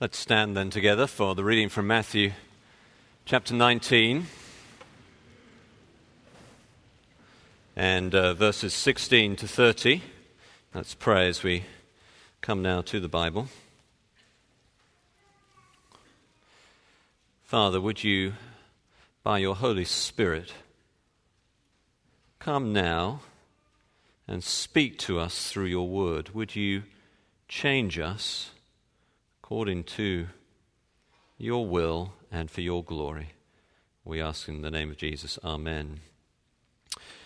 Let's stand then together for the reading from Matthew chapter 19 and uh, verses 16 to 30. Let's pray as we come now to the Bible. Father, would you, by your Holy Spirit, come now and speak to us through your word? Would you change us according to your will and for your glory? We ask in the name of Jesus. Amen.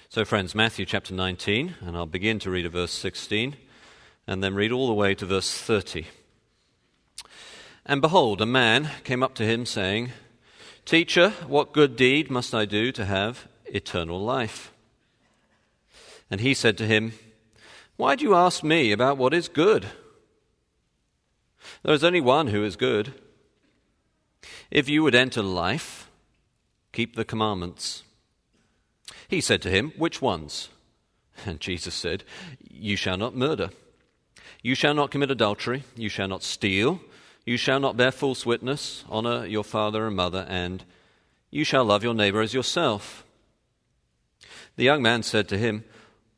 So, friends, Matthew chapter 19, and I'll begin to read at verse 16 and then read all the way to verse 30. And behold, a man came up to him, saying, Teacher, what good deed must I do to have eternal life? And he said to him, Why do you ask me about what is good? There is only one who is good. If you would enter life, keep the commandments. He said to him, Which ones? And Jesus said, You shall not murder. You shall not commit adultery. You shall not steal. You shall not bear false witness. Honor your father and mother. And you shall love your neighbor as yourself. The young man said to him,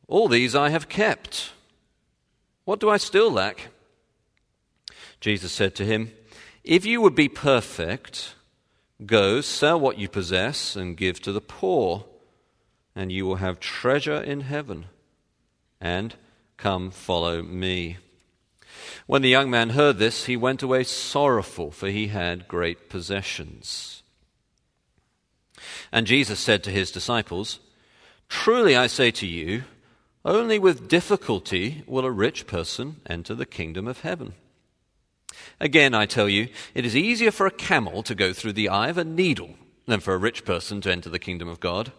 All these I have kept. What do I still lack? Jesus said to him, If you would be perfect, go sell what you possess and give to the poor and you will have treasure in heaven. And come follow me. When the young man heard this, he went away sorrowful, for he had great possessions. And Jesus said to his disciples, Truly I say to you, only with difficulty will a rich person enter the kingdom of heaven. Again, I tell you, it is easier for a camel to go through the eye of a needle than for a rich person to enter the kingdom of God.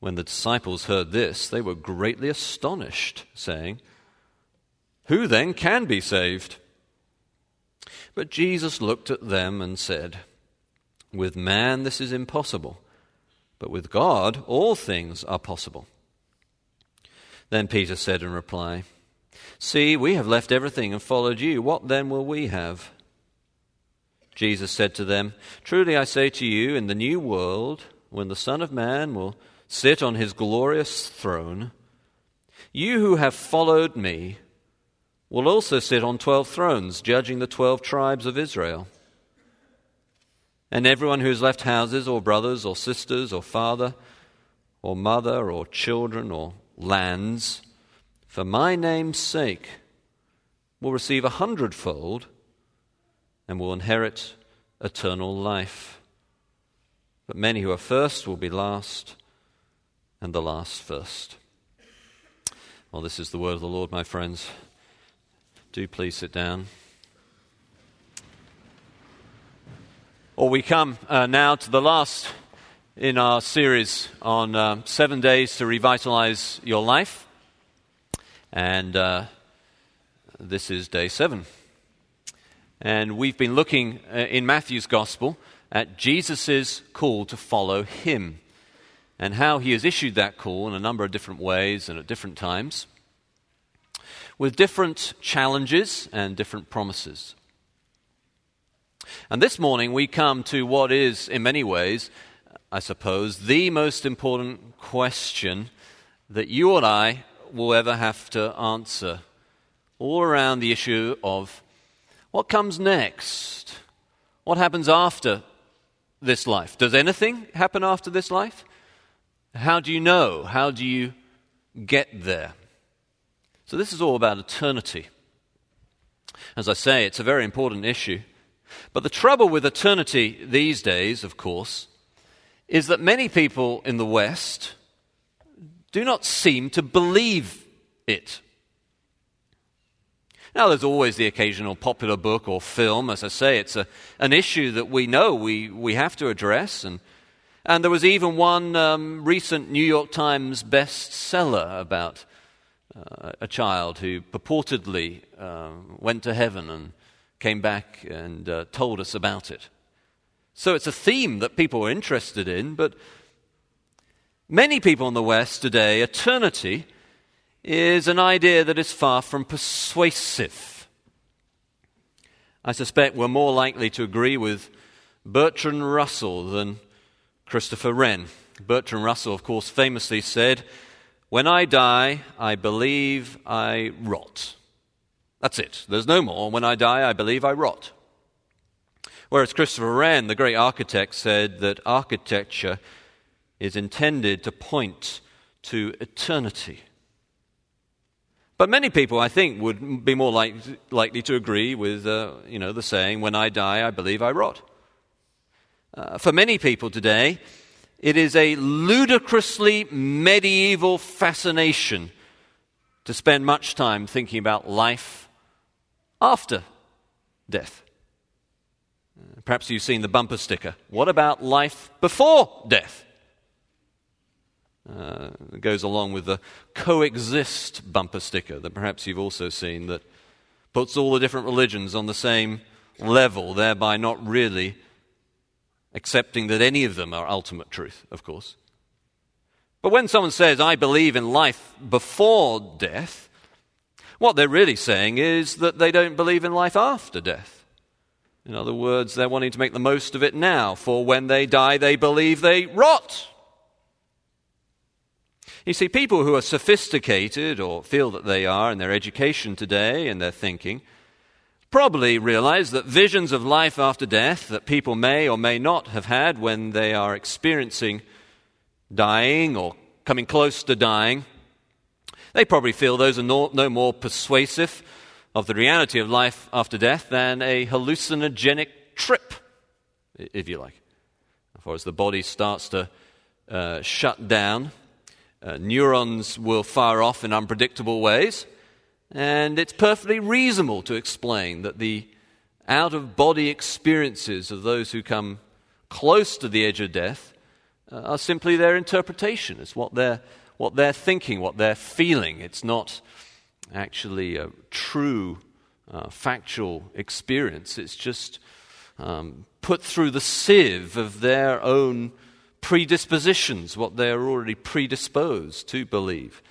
When the disciples heard this, they were greatly astonished, saying, Who then can be saved? But Jesus looked at them and said, With man this is impossible, but with God all things are possible. Then Peter said in reply, See, we have left everything and followed you. What then will we have? Jesus said to them, Truly I say to you, in the new world, when the Son of Man will sit on his glorious throne, you who have followed me will also sit on twelve thrones, judging the twelve tribes of Israel. And everyone who has left houses, or brothers, or sisters, or father, or mother, or children, or lands, for my name's sake, will receive a hundredfold and will inherit eternal life. But many who are first will be last and the last first. Well, this is the word of the Lord, my friends. Do please sit down. Or we come uh, now to the last in our series on uh, seven days to revitalize your life. And uh, this is day seven. And we've been looking uh, in Matthew's gospel at Jesus' call to follow him and how he has issued that call in a number of different ways and at different times, with different challenges and different promises. And this morning we come to what is, in many ways, I suppose, the most important question that you and I will ever have to answer, all around the issue of what comes next? What happens after this life? Does anything happen after this life? How do you know? How do you get there? So, this is all about eternity. As I say, it's a very important issue. But the trouble with eternity these days, of course, is that many people in the West do not seem to believe it. Now, there's always the occasional popular book or film. As I say, it's a, an issue that we know we, we have to address, and and there was even one um, recent New York Times bestseller about uh, a child who purportedly uh, went to heaven and came back and uh, told us about it. So it's a theme that people are interested in, but many people in the West today, eternity is an idea that is far from persuasive. I suspect we're more likely to agree with Bertrand Russell than Christopher Wren. Bertrand Russell, of course, famously said, When I die, I believe I rot. That's it. There's no more. When I die, I believe I rot. Whereas Christopher Wren, the great architect, said that architecture is intended to point to eternity. But many people, I think, would be more like, likely to agree with uh, you know, the saying, When I die, I believe I rot. Uh, for many people today, it is a ludicrously medieval fascination to spend much time thinking about life after death. Uh, perhaps you've seen the bumper sticker. What about life before death? Uh, it goes along with the coexist bumper sticker that perhaps you've also seen that puts all the different religions on the same level, thereby not really accepting that any of them are ultimate truth, of course. But when someone says, I believe in life before death, what they're really saying is that they don't believe in life after death. In other words, they're wanting to make the most of it now, for when they die, they believe they rot. You see, people who are sophisticated or feel that they are in their education today and their thinking probably realize that visions of life after death that people may or may not have had when they are experiencing dying or coming close to dying, they probably feel those are no, no more persuasive of the reality of life after death than a hallucinogenic trip, if you like. As far as the body starts to uh, shut down uh, neurons will fire off in unpredictable ways, and it's perfectly reasonable to explain that the out of body experiences of those who come close to the edge of death uh, are simply their interpretation. It's what they're, what they're thinking, what they're feeling. It's not actually a true, uh, factual experience. It's just um, put through the sieve of their own predispositions, what they are already predisposed to believe.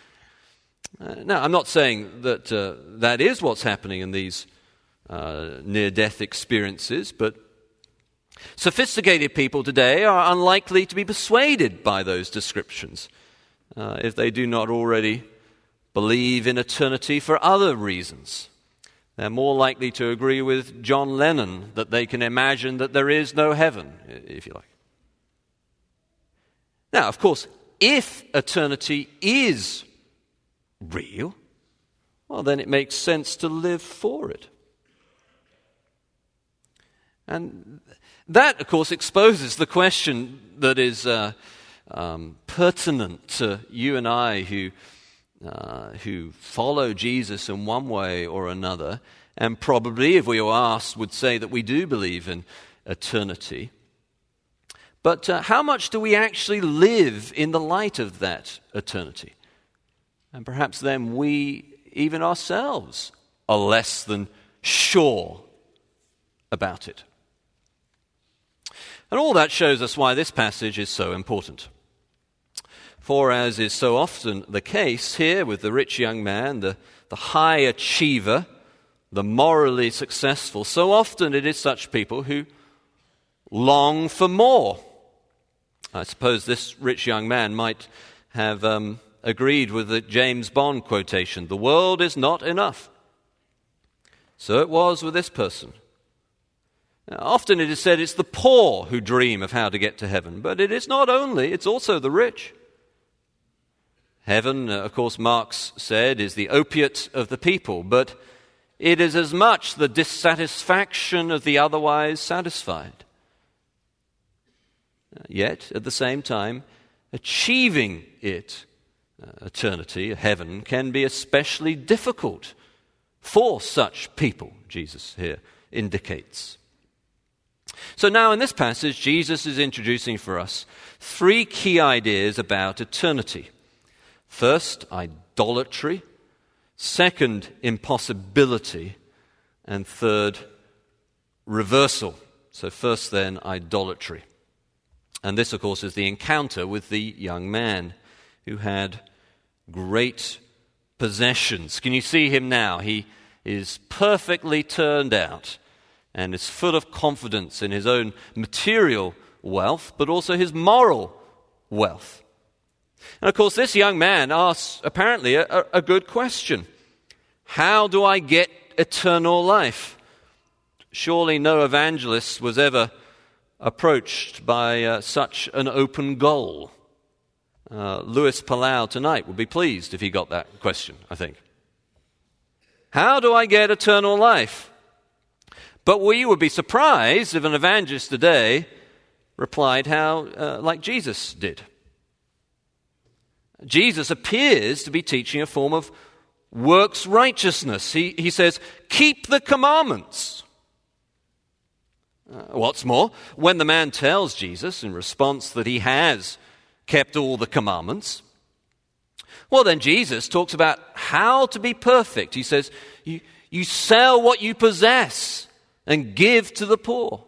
Uh, now, I'm not saying that uh, that is what's happening in these uh, near death experiences, but sophisticated people today are unlikely to be persuaded by those descriptions uh, if they do not already believe in eternity for other reasons. They're more likely to agree with John Lennon that they can imagine that there is no heaven, if you like. Now, of course, if eternity is real, well, then it makes sense to live for it. And that, of course, exposes the question that is uh, um, pertinent to you and I who, uh, who follow Jesus in one way or another, and probably, if we were asked, would say that we do believe in eternity. But uh, how much do we actually live in the light of that eternity? And perhaps then we, even ourselves, are less than sure about it. And all that shows us why this passage is so important. For, as is so often the case here with the rich young man, the, the high achiever, the morally successful, so often it is such people who long for more. I suppose this rich young man might have um, agreed with the James Bond quotation the world is not enough. So it was with this person. Now, often it is said it's the poor who dream of how to get to heaven, but it is not only, it's also the rich. Heaven, uh, of course, Marx said, is the opiate of the people, but it is as much the dissatisfaction of the otherwise satisfied. Yet, at the same time, achieving it, uh, eternity, heaven, can be especially difficult for such people, Jesus here indicates. So, now in this passage, Jesus is introducing for us three key ideas about eternity. First, idolatry. Second, impossibility. And third, reversal. So, first, then, idolatry. And this, of course, is the encounter with the young man who had great possessions. Can you see him now? He is perfectly turned out. and is full of confidence in his own material wealth, but also his moral wealth. And of course, this young man asks apparently a, a good question How do I get eternal life? Surely no evangelist was ever approached by uh, such an open goal. Uh, Palau tonight would be pleased if he got that question, I think. How do I get eternal life? But we would be surprised if an evangelist today replied how, uh, like Jesus did. Jesus appears to be teaching a form of works righteousness. He, he says, Keep the commandments. Uh, what's more, when the man tells Jesus in response that he has kept all the commandments, well, then Jesus talks about how to be perfect. He says, You, you sell what you possess and give to the poor.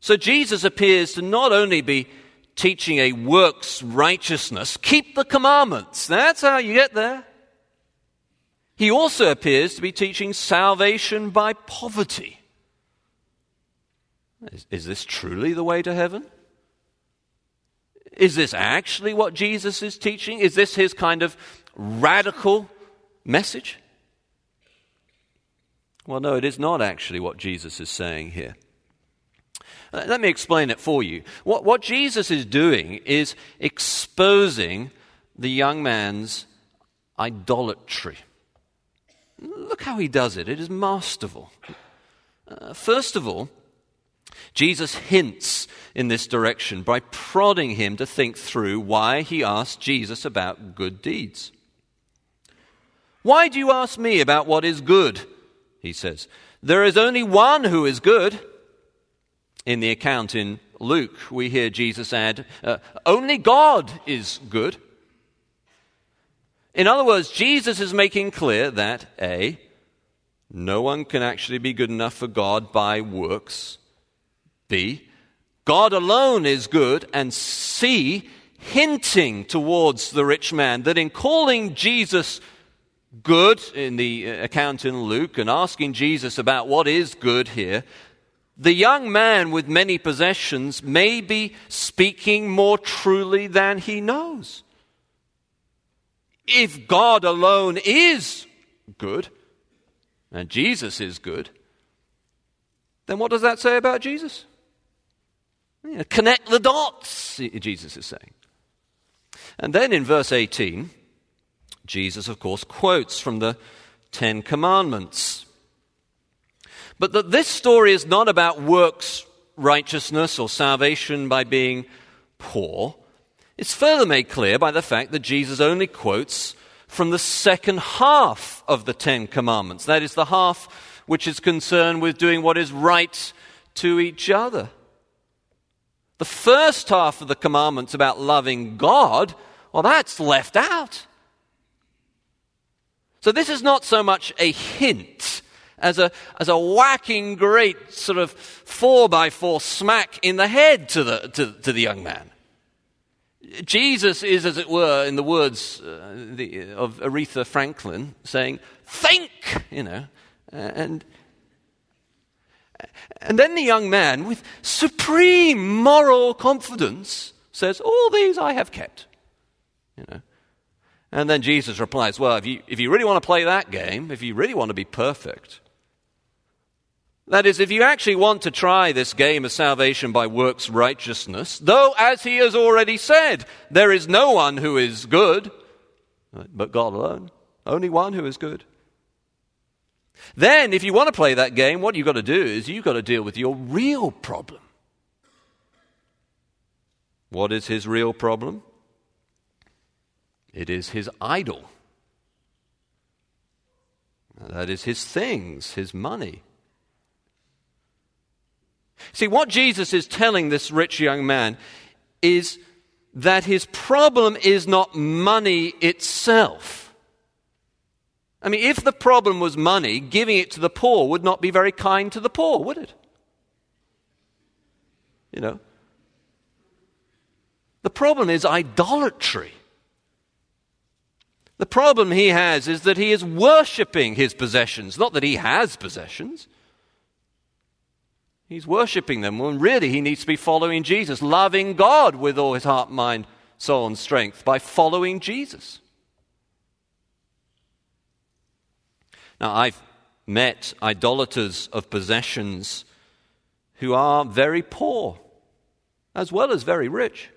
So Jesus appears to not only be teaching a works righteousness, keep the commandments. That's how you get there. He also appears to be teaching salvation by poverty. Is, is, this truly the way to heaven? Is this actually what Jesus is teaching? Is this his kind of radical message? Well, no, it is not actually what Jesus is saying here. Uh, let me explain it for you. What, what Jesus is doing is exposing the young man's idolatry. Look how he does it, it is masterful. Uh, first of all, Jesus hints in this direction by prodding him to think through why he asked Jesus about good deeds. Why do you ask me about what is good? He says. There is only one who is good. In the account in Luke, we hear Jesus add, uh, Only God is good. In other words, Jesus is making clear that A, no one can actually be good enough for God by works. B, God alone is good. And C, hinting towards the rich man that in calling Jesus good in the uh, account in Luke and asking Jesus about what is good here, the young man with many possessions may be speaking more truly than he knows. If God alone is good, and Jesus is good, then what does that say about Jesus? Connect the dots, Jesus is saying. And then in verse 18, Jesus, of course, quotes from the Ten Commandments. But that this story is not about works righteousness or salvation by being poor, is further made clear by the fact that Jesus only quotes from the second half of the Ten Commandments. That is, the half which is concerned with doing what is right to each other. The first half of the commandments about loving God, well, that's left out. So this is not so much a hint as a, as a whacking great sort of four by four smack in the head to the, to, to the young man. Jesus is, as it were, in the words uh, the, of Aretha Franklin, saying, Think, you know. And, and then the young man, with supreme moral confidence, says, All these I have kept. You know. And then Jesus replies, Well, if you, if you really want to play that game, if you really want to be perfect, that is, if you actually want to try this game of salvation by works righteousness, though, as he has already said, there is no one who is good, but God alone, only one who is good. Then, if you want to play that game, what you've got to do is you've got to deal with your real problem. What is his real problem? It is his idol. That is his things, his money. See, what Jesus is telling this rich young man is that his problem is not money itself. I mean, if the problem was money, giving it to the poor would not be very kind to the poor, would it? You know? The problem is idolatry. The problem he has is that he is worshipping his possessions, not that he has possessions. He's worshipping them when really he needs to be following Jesus, loving God with all his heart, mind, soul, and strength by following Jesus. Now, I've met idolaters of possessions who are very poor as well as very rich.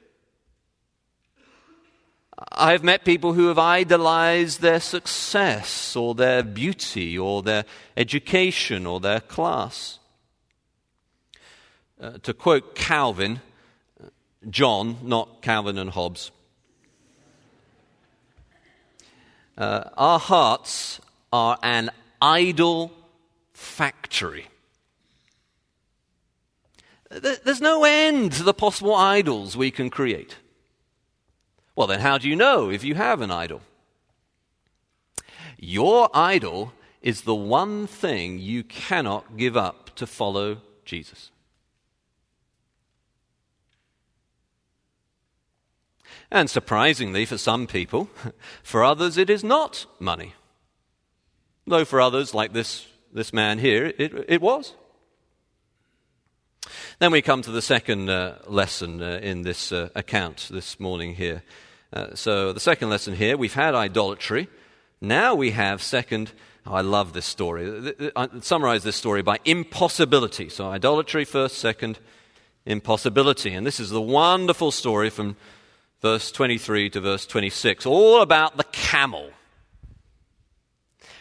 I have met people who have idolized their success or their beauty or their education or their class. Uh, to quote Calvin, John, not Calvin and Hobbes, uh, our hearts are an idol factory. There's no end to the possible idols we can create. Well, then, how do you know if you have an idol? Your idol is the one thing you cannot give up to follow Jesus. And surprisingly, for some people, for others, it is not money. Though for others, like this, this man here, it, it was. Then we come to the second uh, lesson uh, in this uh, account this morning here. Uh, so, the second lesson here we've had idolatry. Now we have, second, oh, I love this story. I summarize this story by impossibility. So, idolatry first, second, impossibility. And this is the wonderful story from verse 23 to verse 26, all about the camel.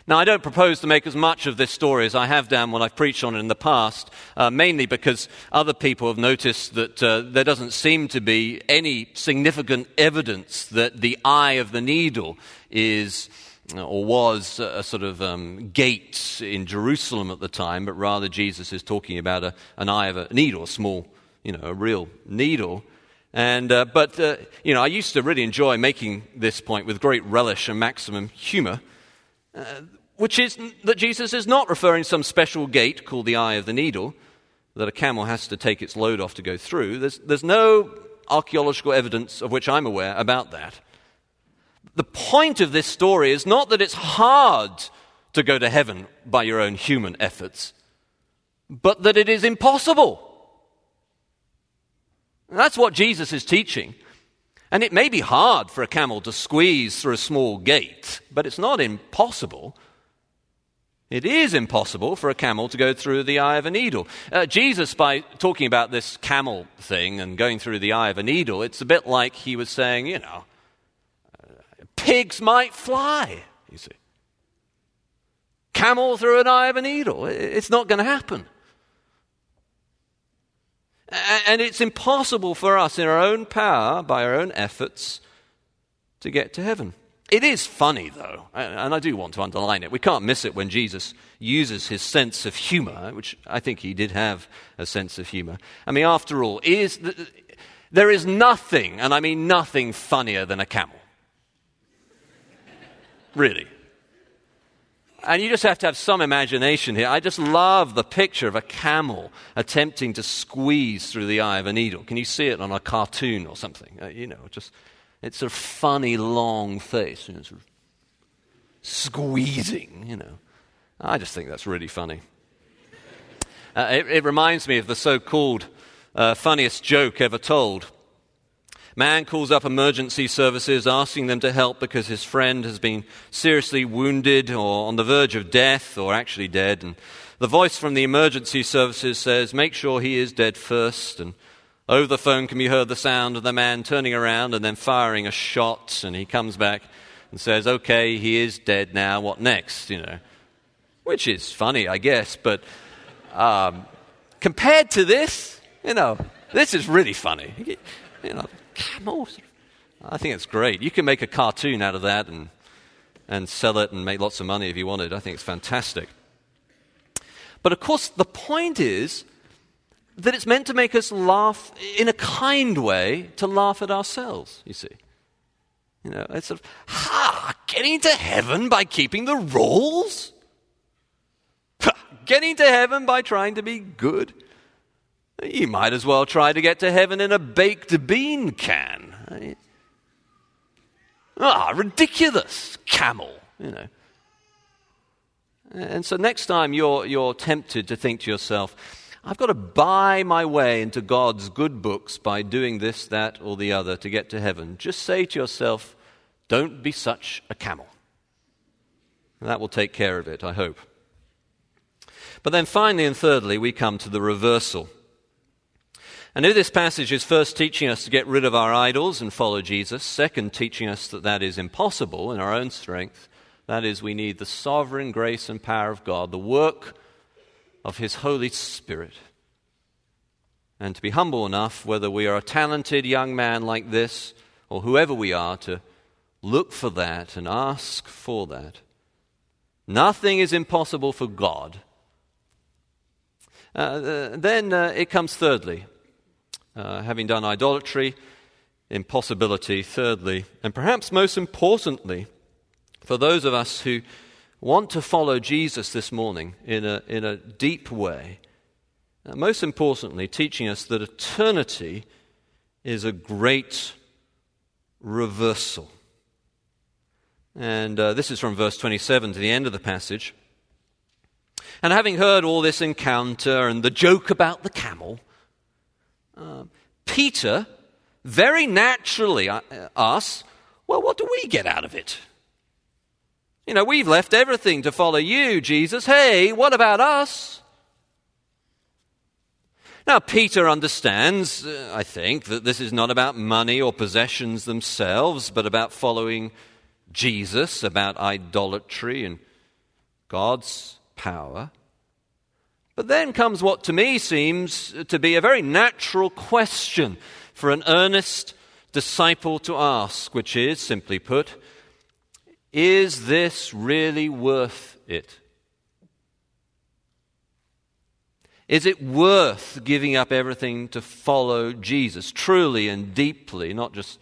Now, I don't propose to make as much of this story as I have done when I've preached on it in the past, uh, mainly because other people have noticed that uh, there doesn't seem to be any significant evidence that the eye of the needle is or was a sort of um, gate in Jerusalem at the time, but rather Jesus is talking about a, an eye of a needle, a small, you know, a real needle. And, uh, but, uh, you know, I used to really enjoy making this point with great relish and maximum humor. Which is that Jesus is not referring to some special gate called the eye of the needle that a camel has to take its load off to go through. There's, there's no archaeological evidence of which I'm aware about that. The point of this story is not that it's hard to go to heaven by your own human efforts, but that it is impossible. That's what Jesus is teaching. And it may be hard for a camel to squeeze through a small gate, but it's not impossible. It is impossible for a camel to go through the eye of a needle. Uh, Jesus, by talking about this camel thing and going through the eye of a needle, it's a bit like he was saying, you know, uh, pigs might fly, you see. Camel through an eye of a needle. It's not going to happen. And it's impossible for us in our own power, by our own efforts, to get to heaven. It is funny, though, and I do want to underline it. We can't miss it when Jesus uses his sense of humor, which I think he did have a sense of humor. I mean, after all, is, there is nothing, and I mean nothing, funnier than a camel. Really. And you just have to have some imagination here. I just love the picture of a camel attempting to squeeze through the eye of a needle. Can you see it on a cartoon or something? Uh, you know, just it's a funny long face, you know, sort of squeezing. You know, I just think that's really funny. Uh, it, it, reminds me of the so-called uh, funniest joke ever told. Man calls up emergency services asking them to help because his friend has been seriously wounded or on the verge of death or actually dead. And the voice from the emergency services says, Make sure he is dead first. And over the phone can be heard the sound of the man turning around and then firing a shot. And he comes back and says, Okay, he is dead now. What next? You know, which is funny, I guess. But um, compared to this, you know, this is really funny. You know, camels. I think it's great. You can make a cartoon out of that and, and sell it and make lots of money if you wanted. I think it's fantastic. But of course, the point is that it's meant to make us laugh in a kind way to laugh at ourselves, you see. You know, it's sort of, ha, getting to heaven by keeping the rules? getting to heaven by trying to be good? You might as well try to get to heaven in a baked bean can. Ah, ridiculous. Camel, you know. And so next time you're, you're tempted to think to yourself, I've got to buy my way into God's good books by doing this, that, or the other to get to heaven, just say to yourself, don't be such a camel. And that will take care of it, I hope. But then finally and thirdly, we come to the reversal. And if this passage is first teaching us to get rid of our idols and follow Jesus, second, teaching us that that is impossible in our own strength, that is, we need the sovereign grace and power of God, the work of His Holy Spirit. And to be humble enough, whether we are a talented young man like this or whoever we are, to look for that and ask for that. Nothing is impossible for God. Uh, then uh, it comes thirdly, uh, having done idolatry, impossibility, thirdly, and perhaps most importantly, for those of us who want to follow Jesus this morning in a, in a deep way, uh, most importantly, teaching us that eternity is a great reversal. And uh, this is from verse 27 to the end of the passage. And having heard all this encounter and the joke about the camel, uh, Peter very naturally uh, asks, Well, what do we get out of it? You know, we've left everything to follow you, Jesus. Hey, what about us? Now, Peter understands, uh, I think, that this is not about money or possessions themselves, but about following Jesus, about idolatry and God's power. But then comes what to me seems to be a very natural question for an earnest disciple to ask, which is, simply put, is this really worth it? Is it worth giving up everything to follow Jesus truly and deeply, not just,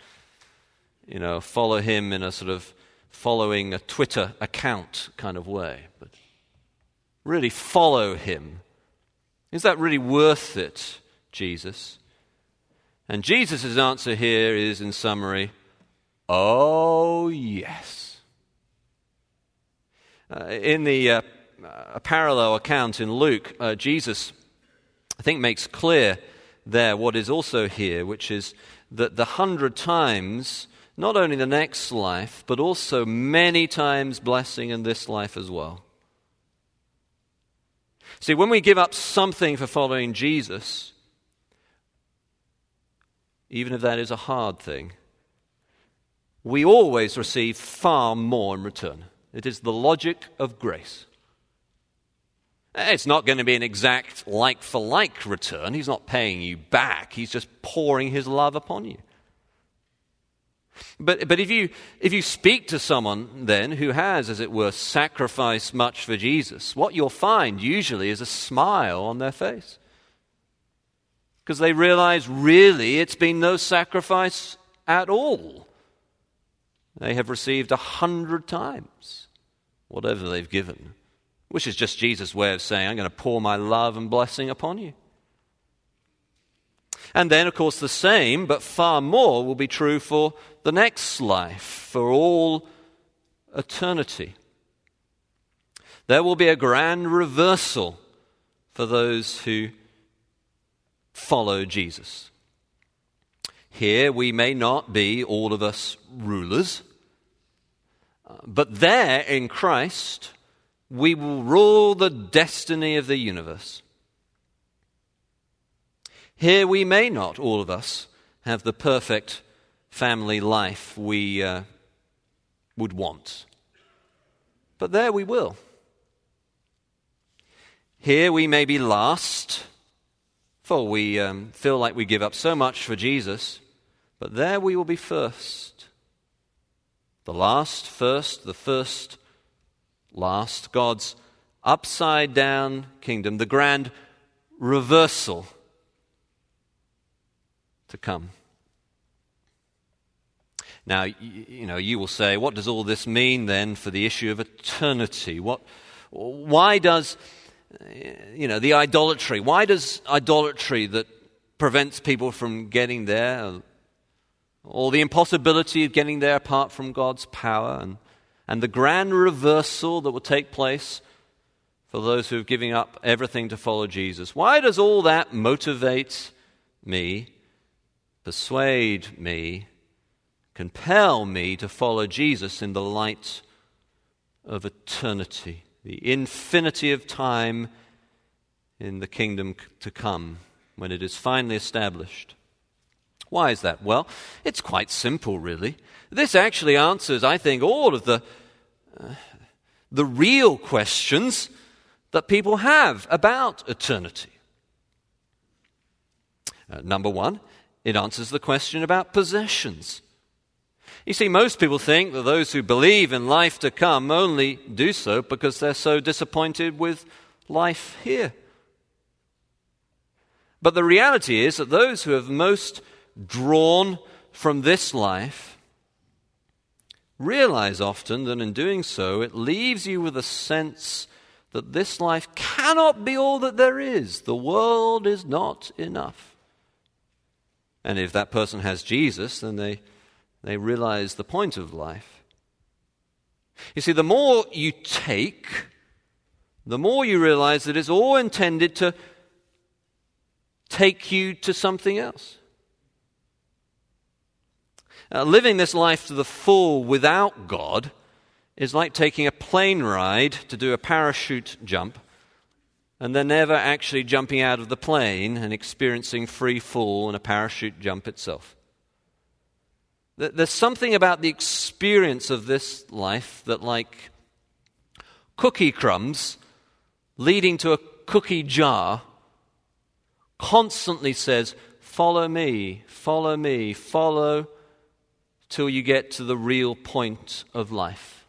you know, follow him in a sort of following a Twitter account kind of way, but really follow him? Is that really worth it, Jesus? And Jesus' answer here is, in summary, oh, yes. Uh, in the uh, a parallel account in Luke, uh, Jesus, I think, makes clear there what is also here, which is that the hundred times, not only the next life, but also many times blessing in this life as well. See, when we give up something for following Jesus, even if that is a hard thing, we always receive far more in return. It is the logic of grace. It's not going to be an exact like for like return. He's not paying you back, he's just pouring his love upon you. But, but if, you, if you speak to someone then who has, as it were, sacrificed much for Jesus, what you'll find usually is a smile on their face. Because they realize really it's been no sacrifice at all. They have received a hundred times whatever they've given, which is just Jesus' way of saying, I'm going to pour my love and blessing upon you. And then, of course, the same, but far more, will be true for the next life, for all eternity. There will be a grand reversal for those who follow Jesus. Here, we may not be, all of us, rulers. Uh, but there in Christ, we will rule the destiny of the universe. Here we may not, all of us, have the perfect family life we uh, would want. But there we will. Here we may be last, for we um, feel like we give up so much for Jesus, but there we will be first. The last first, the first last, God's upside down kingdom, the grand reversal to come. Now, you know, you will say, what does all this mean then for the issue of eternity? What, why does, eh, you know, the idolatry, why does idolatry that prevents people from getting there, or the impossibility of getting there apart from God's power, and, and the grand reversal that will take place for those who are giving up everything to follow Jesus. Why does all that motivate me, persuade me, compel me to follow Jesus in the light of eternity, the infinity of time in the kingdom to come when it is finally established? Why is that? Well, it's quite simple, really. This actually answers, I think, all of the, uh, the real questions that people have about eternity. Uh, number one, it answers the question about possessions. You see, most people think that those who believe in life to come only do so because they're so disappointed with life here. But the reality is that those who have most drawn from this life realize often that in doing so, it leaves you with a sense that this life cannot be all that there is. The world is not enough. And if that person has Jesus, then they, they realize the point of life. You see, the more you take, the more you realize that it's all intended to take you to something else. Uh, living this life to the full without God is like taking a plane ride to do a parachute jump and then never actually jumping out of the plane and experiencing free fall and a parachute jump itself. There's something about the experience of this life that, like cookie crumbs leading to a cookie jar, constantly says, Follow me, follow me, follow till you get to the real point of life.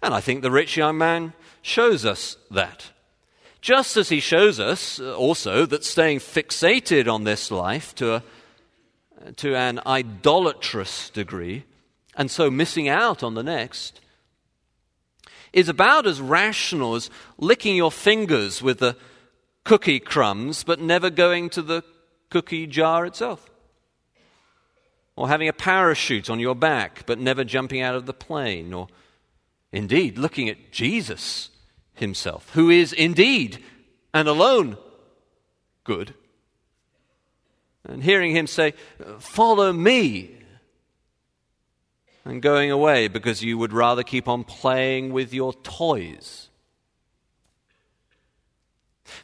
And I think the rich young man shows us that. Just as he shows us uh, also that staying fixated on this life to, a, to an idolatrous degree, and so missing out on the next, is about as rational as licking your fingers with the cookie crumbs but never going to the cookie jar itself. Or having a parachute on your back but never jumping out of the plane. Or Indeed, looking at Jesus himself, who is indeed and alone good, and hearing him say, Follow me, and going away because you would rather keep on playing with your toys.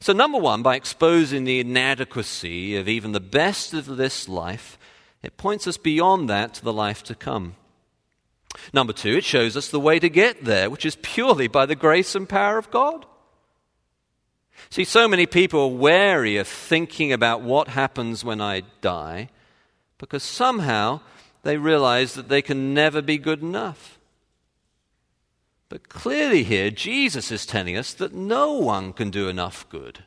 So, number one, by exposing the inadequacy of even the best of this life, it points us beyond that to the life to come. Number two, it shows us the way to get there, which is purely by the grace and power of God. See, so many people are wary of thinking about what happens when I die because somehow they realize that they can never be good enough. But clearly, here, Jesus is telling us that no one can do enough good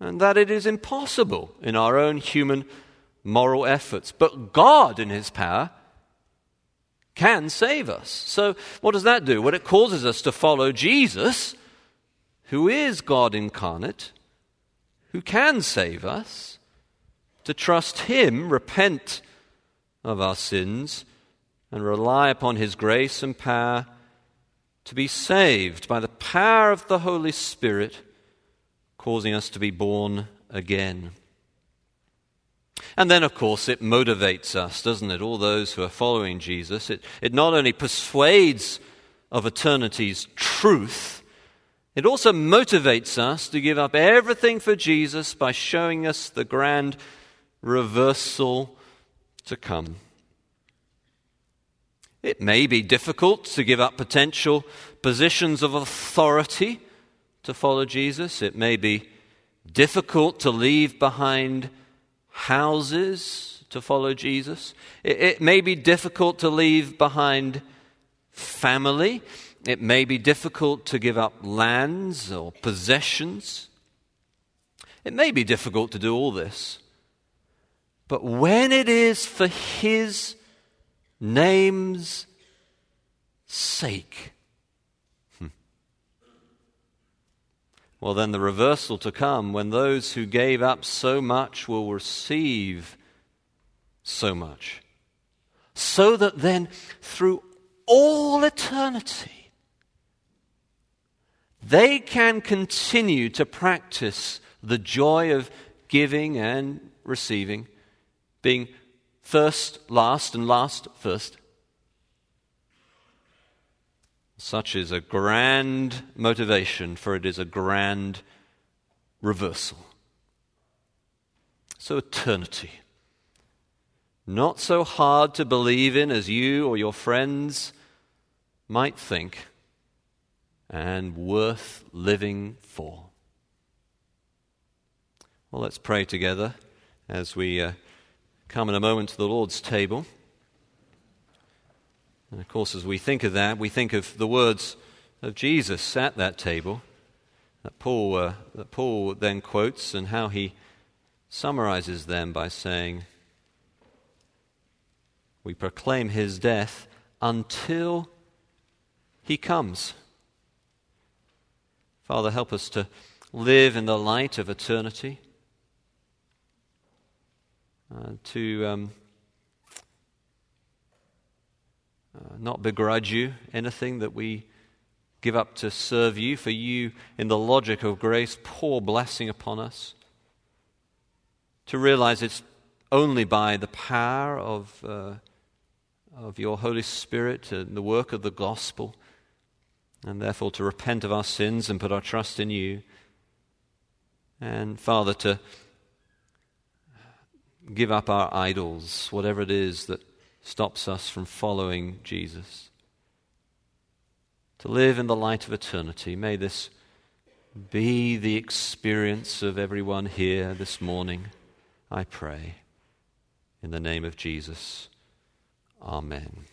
and that it is impossible in our own human moral efforts. But God, in His power, can save us. So, what does that do? Well, it causes us to follow Jesus, who is God incarnate, who can save us, to trust Him, repent of our sins, and rely upon His grace and power to be saved by the power of the Holy Spirit, causing us to be born again. And then, of course, it motivates us, doesn't it? All those who are following Jesus. It, it not only persuades of eternity's truth, it also motivates us to give up everything for Jesus by showing us the grand reversal to come. It may be difficult to give up potential positions of authority to follow Jesus. It may be difficult to leave behind houses to follow Jesus. It, it, may be difficult to leave behind family. It may be difficult to give up lands or possessions. It may be difficult to do all this. But when it is for His name's sake, hmm. Well, then the reversal to come, when those who gave up so much will receive so much. So that then, through all eternity, they can continue to practice the joy of giving and receiving, being first last and last first. Such is a grand motivation, for it is a grand reversal. So, eternity. Not so hard to believe in as you or your friends might think, and worth living for. Well, let's pray together as we uh, come in a moment to the Lord's table. And of course, as we think of that, we think of the words of Jesus at that table that Paul, uh, that Paul then quotes and how he summarizes them by saying, We proclaim his death until he comes. Father, help us to live in the light of eternity, uh, to um, uh, not begrudge you anything that we give up to serve you, for you, in the logic of grace, pour blessing upon us. To realize it's only by the power of, uh, of your Holy Spirit and the work of the gospel, and therefore to repent of our sins and put our trust in you. And, Father, to give up our idols, whatever it is that stops us from following Jesus. To live in the light of eternity. May this be the experience of everyone here this morning, I pray. In the name of Jesus. Amen.